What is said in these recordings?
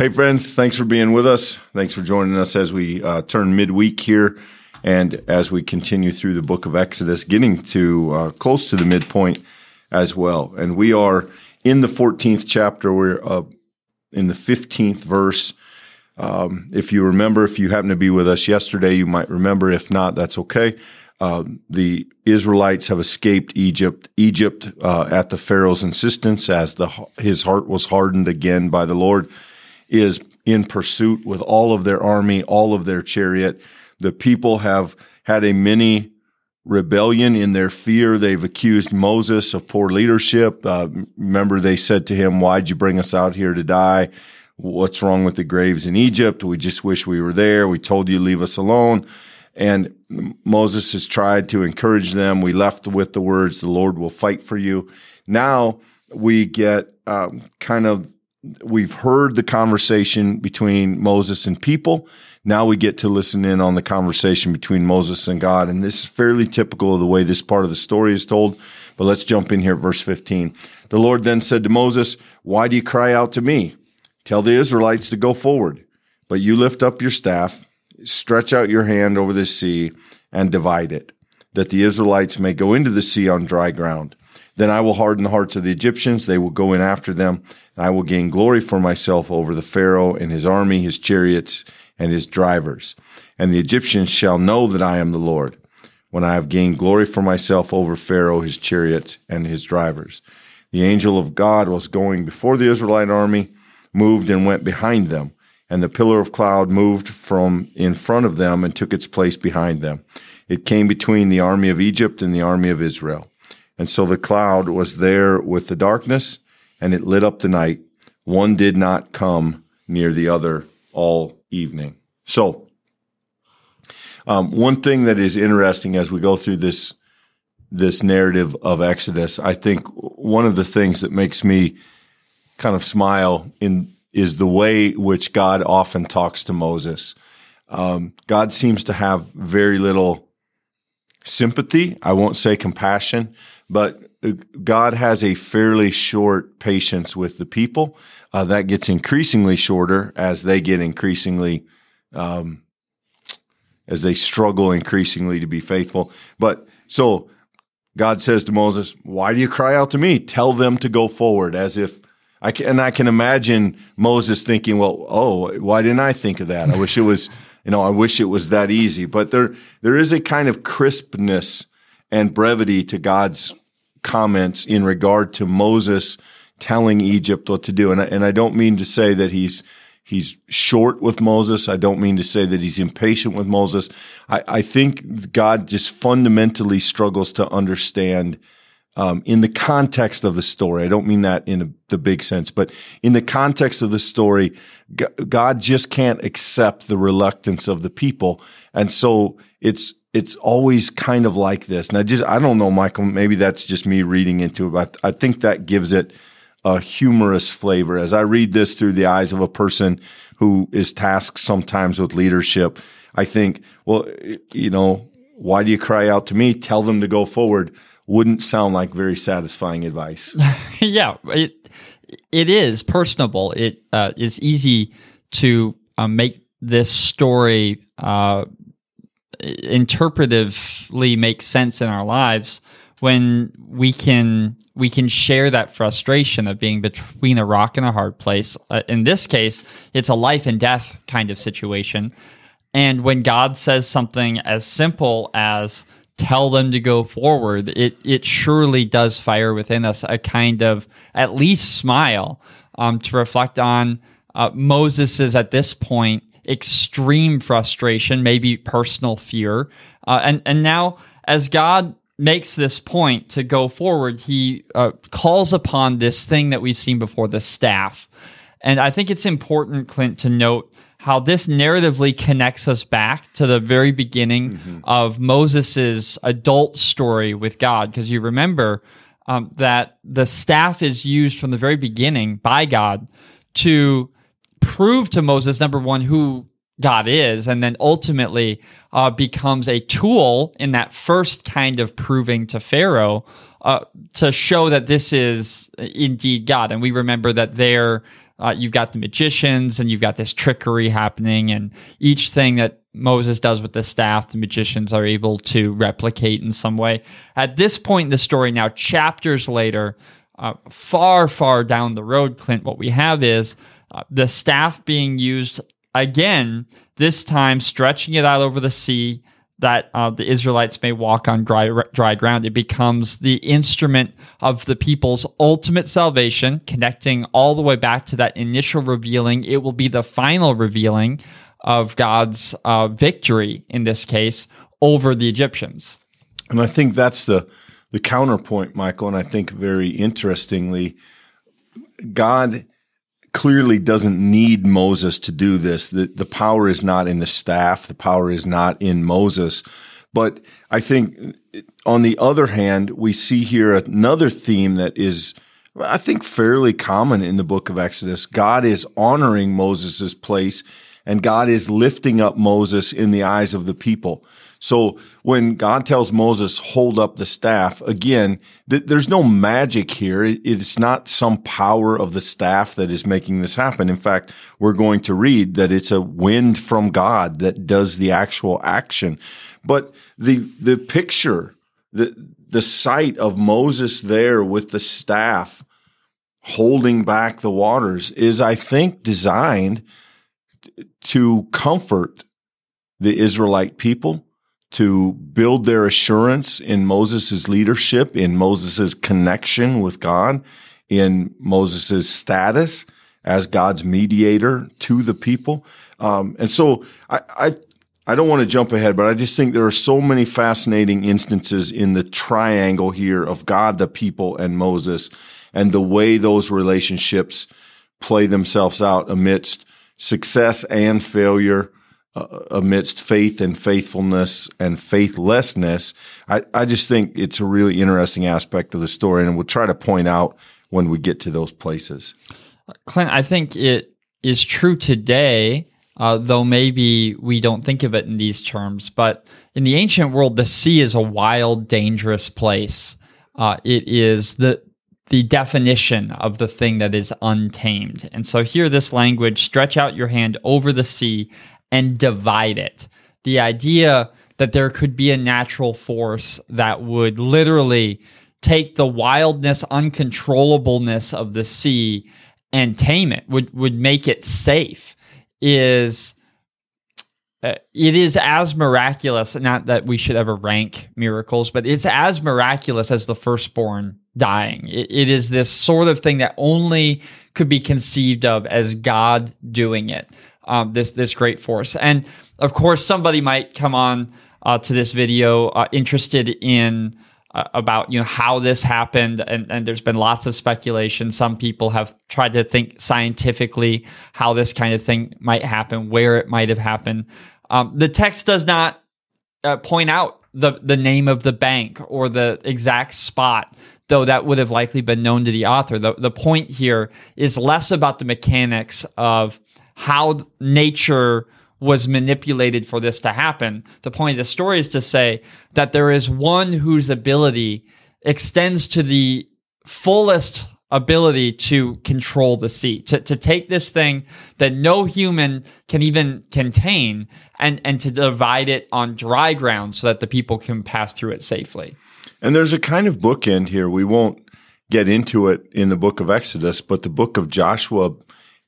Hey, friends, thanks for being with us. Thanks for joining us as we uh, turn midweek here and as we continue through the book of Exodus, getting to uh, close to the midpoint as well. And we are in the 14th chapter. We're uh, in the 15th verse. Um, if you remember, if you happen to be with us yesterday, you might remember. If not, that's okay. Uh, the Israelites have escaped Egypt. Egypt, uh, at the Pharaoh's insistence, as the his heart was hardened again by the Lord, is in pursuit with all of their army, all of their chariot. The people have had a mini rebellion in their fear. They've accused Moses of poor leadership. Uh, remember, they said to him, "Why'd you bring us out here to die? What's wrong with the graves in Egypt? We just wish we were there. We told you leave us alone." And Moses has tried to encourage them. We left with the words, the Lord will fight for you. Now we get um, kind of, we've heard the conversation between Moses and people. Now we get to listen in on the conversation between Moses and God. And this is fairly typical of the way this part of the story is told. But let's jump in here verse 15. The Lord then said to Moses, Why do you cry out to me? Tell the Israelites to go forward. But you lift up your staff stretch out your hand over the sea and divide it, that the Israelites may go into the sea on dry ground. Then I will harden the hearts of the Egyptians. They will go in after them, and I will gain glory for myself over the Pharaoh and his army, his chariots, and his drivers. And the Egyptians shall know that I am the Lord, when I have gained glory for myself over Pharaoh, his chariots, and his drivers. The angel of God was going before the Israelite army, moved and went behind them and the pillar of cloud moved from in front of them and took its place behind them. It came between the army of Egypt and the army of Israel. And so the cloud was there with the darkness, and it lit up the night. One did not come near the other all evening. So, um, one thing that is interesting as we go through this this narrative of Exodus, I think one of the things that makes me kind of smile in is the way which God often talks to Moses. Um, God seems to have very little sympathy. I won't say compassion, but God has a fairly short patience with the people. Uh, that gets increasingly shorter as they get increasingly, um, as they struggle increasingly to be faithful. But so God says to Moses, Why do you cry out to me? Tell them to go forward, as if I can, and I can imagine Moses thinking, well, oh, why didn't I think of that? I wish it was, you know, I wish it was that easy. But there, there is a kind of crispness and brevity to God's comments in regard to Moses telling Egypt what to do. And I, and I don't mean to say that he's, he's short with Moses. I don't mean to say that he's impatient with Moses. I, I think God just fundamentally struggles to understand um, in the context of the story. I don't mean that in a, the big sense, but in the context of the story, God just can't accept the reluctance of the people, and so it's it's always kind of like this. And I just I don't know, Michael. Maybe that's just me reading into it, but I think that gives it a humorous flavor. As I read this through the eyes of a person who is tasked sometimes with leadership, I think, well, you know, why do you cry out to me? Tell them to go forward wouldn't sound like very satisfying advice. yeah, it it is personable. It uh, it's easy to uh, make this story uh, interpretively make sense in our lives when we can we can share that frustration of being between a rock and a hard place. Uh, in this case, it's a life and death kind of situation. And when God says something as simple as tell them to go forward, it it surely does fire within us a kind of at least smile um, to reflect on uh, Moses's at this point extreme frustration, maybe personal fear, uh, and and now as God makes this point to go forward, he uh, calls upon this thing that we've seen before, the staff, and I think it's important, Clint, to note how this narratively connects us back to the very beginning mm-hmm. of Moses's adult story with God. Because you remember um, that the staff is used from the very beginning by God to prove to Moses, number one, who God is, and then ultimately uh, becomes a tool in that first kind of proving to Pharaoh uh, to show that this is indeed God. And we remember that there uh, you've got the magicians and you've got this trickery happening, and each thing that Moses does with the staff, the magicians are able to replicate in some way. At this point in the story, now chapters later, uh, far, far down the road, Clint, what we have is the staff being used again, this time stretching it out over the sea that uh, the Israelites may walk on dry, dry ground. It becomes the instrument of the people's ultimate salvation, connecting all the way back to that initial revealing. It will be the final revealing of God's uh, victory in this case over the Egyptians. And I think that's the the counterpoint, Michael. And I think very interestingly, God clearly doesn't need Moses to do this. The, the power is not in the staff. The power is not in Moses. But I think on the other hand, we see here another theme that is, I think, fairly common in the book of Exodus. God is honoring Moses' place and God is lifting up Moses in the eyes of the people. So when God tells Moses, hold up the staff, again, th- there's no magic here. It, it's not some power of the staff that is making this happen. In fact, we're going to read that it's a wind from God that does the actual action. But the, the picture, the, the sight of Moses there with the staff holding back the waters is, I think, designed to comfort the Israelite people to build their assurance in Moses' leadership, in Moses' connection with God, in Moses' status as God's mediator to the people. Um, and so I, I, I don't want to jump ahead, but I just think there are so many fascinating instances in the triangle here of God, the people, and Moses, and the way those relationships play themselves out amidst success and failure, uh, amidst faith and faithfulness and faithlessness. I, I just think it's a really interesting aspect of the story, and we'll try to point out when we get to those places. Clint, I think it is true today, uh, though maybe we don't think of it in these terms. But in the ancient world, the sea is a wild, dangerous place. Uh, it is the the definition of the thing that is untamed. And so here, this language stretch out your hand over the sea and divide it. The idea that there could be a natural force that would literally take the wildness, uncontrollableness of the sea and tame it, would, would make it safe, is uh, it is as miraculous, not that we should ever rank miracles, but it's as miraculous as the firstborn dying. It, it is this sort of thing that only could be conceived of as God doing it um, this this great force. And of course, somebody might come on uh, to this video uh, interested in uh, about you know how this happened, and, and there's been lots of speculation. Some people have tried to think scientifically how this kind of thing might happen, where it might have happened. Um, the text does not uh, point out the the name of the bank or the exact spot though that would have likely been known to the author. The, the point here is less about the mechanics of how nature was manipulated for this to happen. The point of the story is to say that there is one whose ability extends to the fullest ability to control the sea, to, to take this thing that no human can even contain and, and to divide it on dry ground so that the people can pass through it safely. And there's a kind of bookend here. We won't get into it in the book of Exodus, but the book of Joshua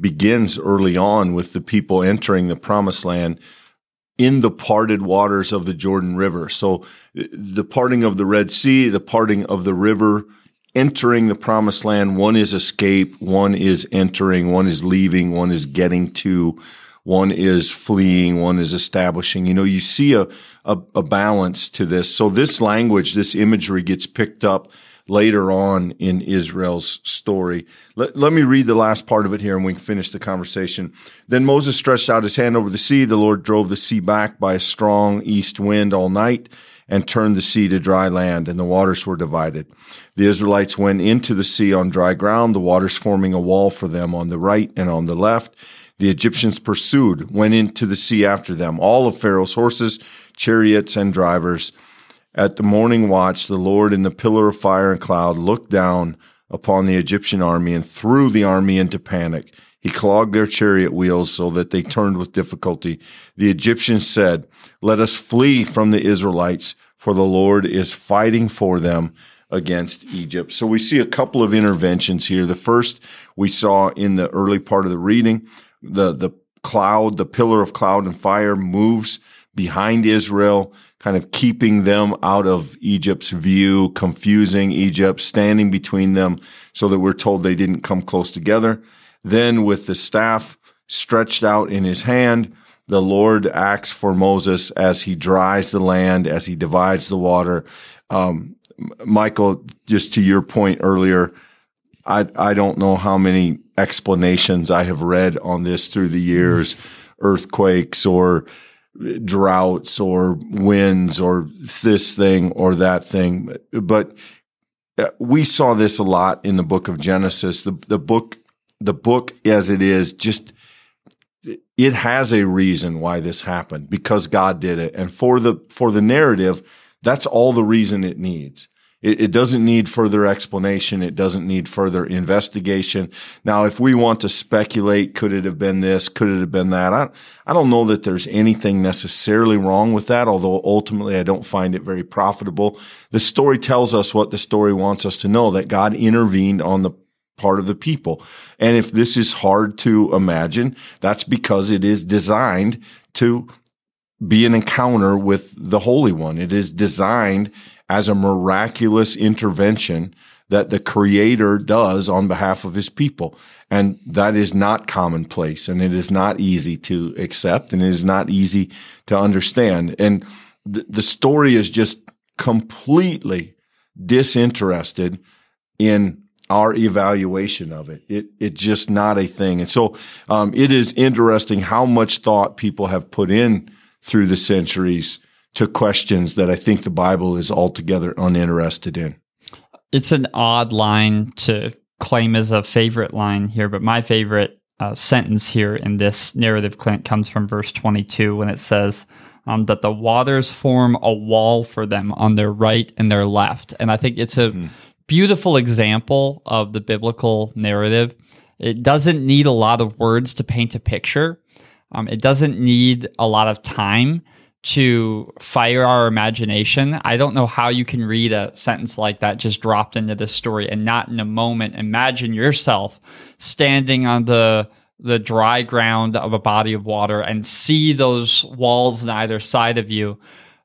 begins early on with the people entering the promised land in the parted waters of the Jordan River. So the parting of the Red Sea, the parting of the river, entering the promised land, one is escape, one is entering, one is leaving, one is getting to, one is fleeing, one is establishing. You know, you see a, a, a balance to this. So this language, this imagery gets picked up later on in Israel's story. Let, let me read the last part of it here and we can finish the conversation. Then Moses stretched out his hand over the sea. The Lord drove the sea back by a strong east wind all night and turned the sea to dry land and the waters were divided. The Israelites went into the sea on dry ground, the waters forming a wall for them on the right and on the left. The Egyptians pursued, went into the sea after them, all of Pharaoh's horses, chariots, and drivers. At the morning watch, the Lord in the pillar of fire and cloud looked down upon the Egyptian army and threw the army into panic. He clogged their chariot wheels so that they turned with difficulty. The Egyptians said, Let us flee from the Israelites, for the Lord is fighting for them against Egypt. So we see a couple of interventions here. The first we saw in the early part of the reading, the, the cloud, the pillar of cloud and fire moves behind Israel, kind of keeping them out of Egypt's view, confusing Egypt, standing between them so that we're told they didn't come close together. Then with the staff stretched out in his hand, the Lord acts for Moses as he dries the land, as he divides the water. Um, Michael, just to your point earlier, I, I don't know how many explanations I have read on this through the years, earthquakes or droughts or winds or this thing or that thing. But uh, we saw this a lot in the book of Genesis. The, the book, the book as it is, just it has a reason why this happened because God did it. And for the for the narrative, that's all the reason it needs. It, it, doesn't need further explanation. It doesn't need further investigation. Now, if we want to speculate, could it have been this? Could it have been that? I, I don't know that there's anything necessarily wrong with that, although ultimately I don't find it very profitable. The story tells us what the story wants us to know, that God intervened on the part of the people. And if this is hard to imagine, that's because it is designed to be an encounter with the Holy One. It is designed as a miraculous intervention that the creator does on behalf of his people. And that is not commonplace and it is not easy to accept and it is not easy to understand. And th- the story is just completely disinterested in our evaluation of it. It it's just not a thing. And so um, it is interesting how much thought people have put in through the centuries to questions that I think the Bible is altogether uninterested in. It's an odd line to claim as a favorite line here, but my favorite uh, sentence here in this narrative Clint comes from verse 22 when it says um, that the waters form a wall for them on their right and their left. And I think it's a mm. beautiful example of the biblical narrative. It doesn't need a lot of words to paint a picture. Um, it doesn't need a lot of time to fire our imagination. I don't know how you can read a sentence like that just dropped into this story and not in a moment imagine yourself standing on the the dry ground of a body of water and see those walls on either side of you.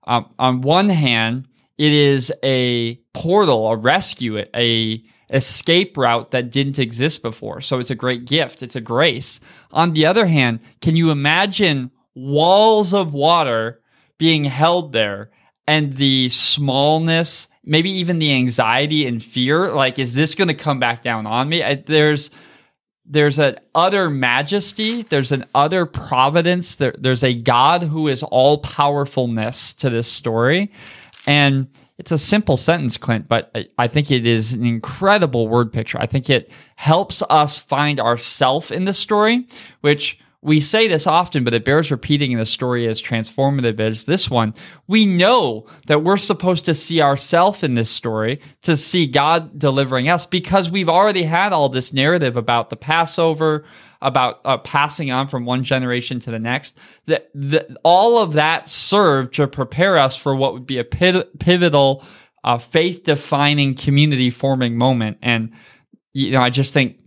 Um, on one hand, it is a portal, a rescue, a escape route that didn't exist before. So it's a great gift. It's a grace. On the other hand, can you imagine walls of water being held there and the smallness, maybe even the anxiety and fear, like, is this going to come back down on me? I, there's, there's an utter majesty, there's an utter providence, there, there's a God who is all powerfulness to this story. And it's a simple sentence, Clint, but I, I think it is an incredible word picture. I think it helps us find ourself in the story, which we say this often, but it bears repeating in the story as transformative as this one. We know that we're supposed to see ourselves in this story, to see God delivering us, because we've already had all this narrative about the Passover, about uh, passing on from one generation to the next. That, that all of that served to prepare us for what would be a pivotal, uh, faith-defining, community-forming moment. And you know, I just think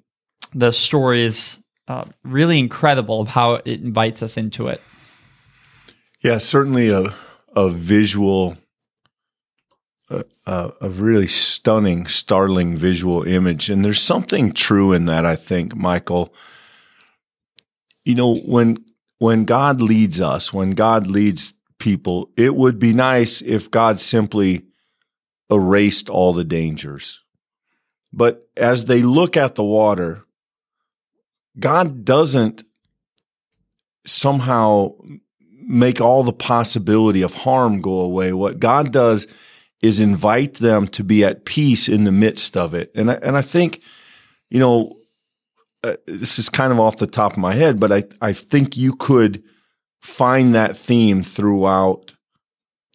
the story is uh, really incredible of how it invites us into it. Yeah, certainly a a visual, a, a really stunning, startling visual image, and there's something true in that. I think, Michael. You know, when when God leads us, when God leads people, it would be nice if God simply erased all the dangers. But as they look at the water, God doesn't somehow make all the possibility of harm go away. What God does is invite them to be at peace in the midst of it. And I, and I think, you know, uh, this is kind of off the top of my head, but I, I think you could find that theme throughout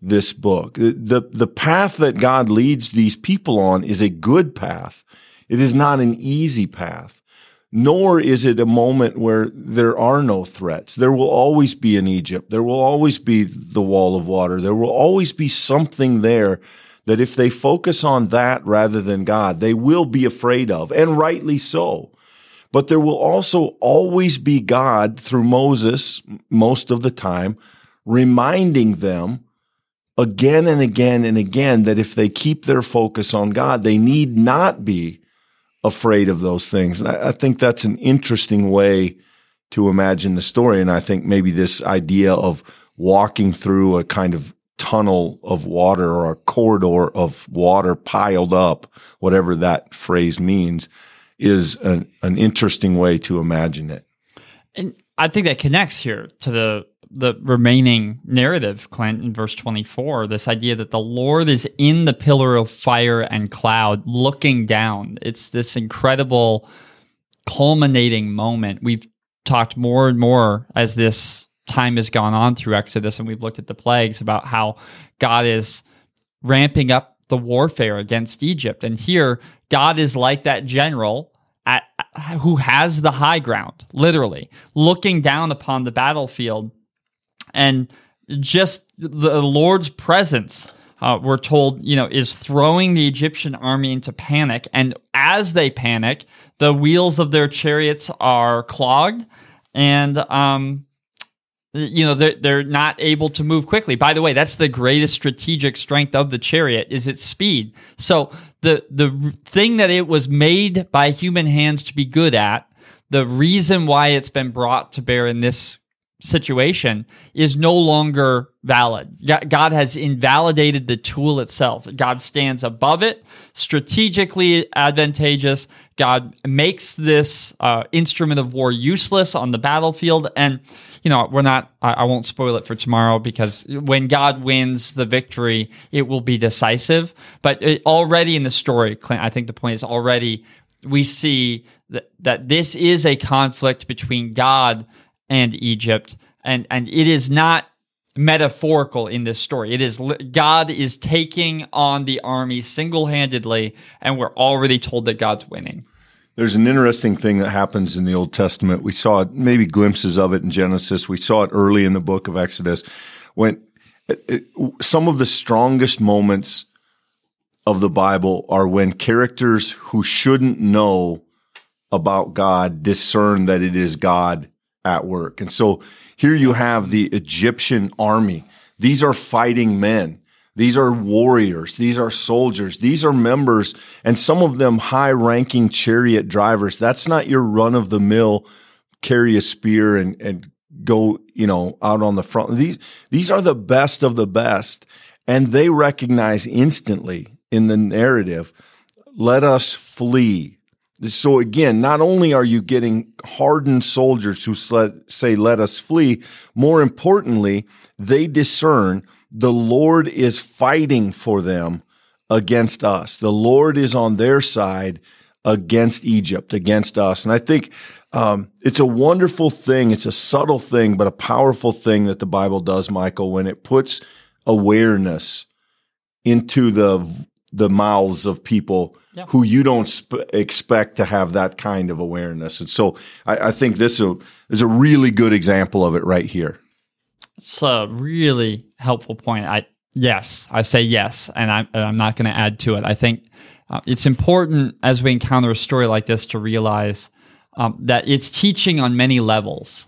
this book. The, the path that God leads these people on is a good path. It is not an easy path nor is it a moment where there are no threats. There will always be an Egypt. There will always be the wall of water. There will always be something there that if they focus on that rather than God, they will be afraid of, and rightly so. But there will also always be God through Moses most of the time, reminding them again and again and again that if they keep their focus on God, they need not be afraid of those things. And I, I think that's an interesting way to imagine the story. And I think maybe this idea of walking through a kind of tunnel of water or a corridor of water piled up, whatever that phrase means, is an, an interesting way to imagine it. And I think that connects here to the the remaining narrative, Clint, in verse 24, this idea that the Lord is in the pillar of fire and cloud looking down. It's this incredible culminating moment. We've talked more and more as this time has gone on through Exodus and we've looked at the plagues about how God is ramping up the warfare against Egypt. And here, God is like that general at, who has the high ground, literally, looking down upon the battlefield. And just the Lord's presence, uh, we're told, you know, is throwing the Egyptian army into panic. And as they panic, the wheels of their chariots are clogged. And um, you know they're, they're not able to move quickly by the way that's the greatest strategic strength of the chariot is its speed so the the thing that it was made by human hands to be good at the reason why it's been brought to bear in this situation is no longer valid. God has invalidated the tool itself. God stands above it, strategically advantageous. God makes this uh, instrument of war useless on the battlefield. And, you know, we're not, I, I won't spoil it for tomorrow because when God wins the victory, it will be decisive. But it, already in the story, Clint, I think the point is already we see that, that this is a conflict between God and Egypt. And, and it is not metaphorical in this story. It is God is taking on the army single handedly, and we're already told that God's winning. There's an interesting thing that happens in the Old Testament. We saw it, maybe glimpses of it in Genesis. We saw it early in the book of Exodus when it, it, some of the strongest moments of the Bible are when characters who shouldn't know about God discern that it is God at work. And so here you have the Egyptian army. These are fighting men. These are warriors. These are soldiers. These are members and some of them high ranking chariot drivers. That's not your run of the mill carry a spear and, and go, you know, out on the front. These, these are the best of the best. And they recognize instantly in the narrative, let us flee so again, not only are you getting hardened soldiers who say, let us flee, more importantly, they discern the Lord is fighting for them against us. The Lord is on their side against Egypt, against us. And I think um, it's a wonderful thing. It's a subtle thing, but a powerful thing that the Bible does, Michael, when it puts awareness into the the mouths of people yeah. who you don't sp- expect to have that kind of awareness. And so I, I think this is a really good example of it right here. It's a really helpful point. I yes, I say yes, and I'm I'm not going to add to it. I think uh, it's important as we encounter a story like this to realize um, that it's teaching on many levels.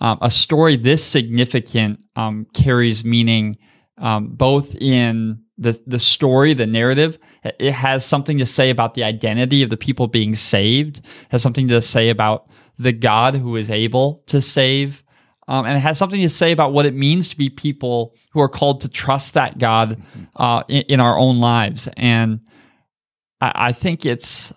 Um, a story this significant um, carries meaning um, both in the the story, the narrative, it has something to say about the identity of the people being saved. Has something to say about the God who is able to save, um, and it has something to say about what it means to be people who are called to trust that God uh, in, in, our own lives. And I, I think it's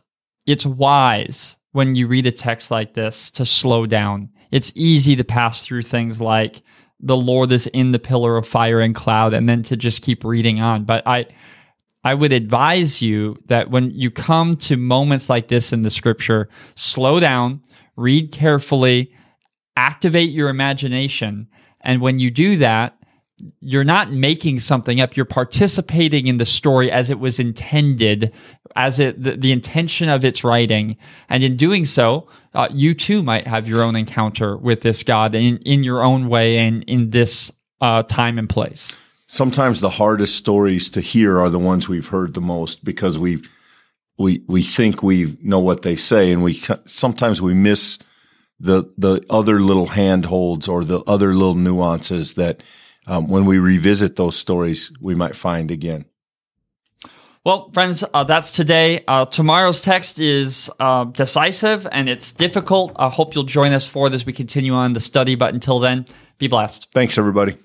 it's wise when you read a text like this to slow down. It's easy to pass through things like the Lord is in the pillar of fire and cloud, and then to just keep reading on. But I, I would advise you that when you come to moments like this in the scripture, slow down, read carefully, activate your imagination. And when you do that, you're not making something up you're participating in the story as it was intended as it the, the intention of its writing and in doing so uh, you too might have your own encounter with this god in, in your own way and in this uh, time and place sometimes the hardest stories to hear are the ones we've heard the most because we we we think we know what they say and we sometimes we miss the the other little handholds or the other little nuances that um, when we revisit those stories, we might find again. Well, friends, uh, that's today. Uh, tomorrow's text is uh, decisive and it's difficult. I hope you'll join us for this. We continue on the study, but until then, be blessed. Thanks, everybody.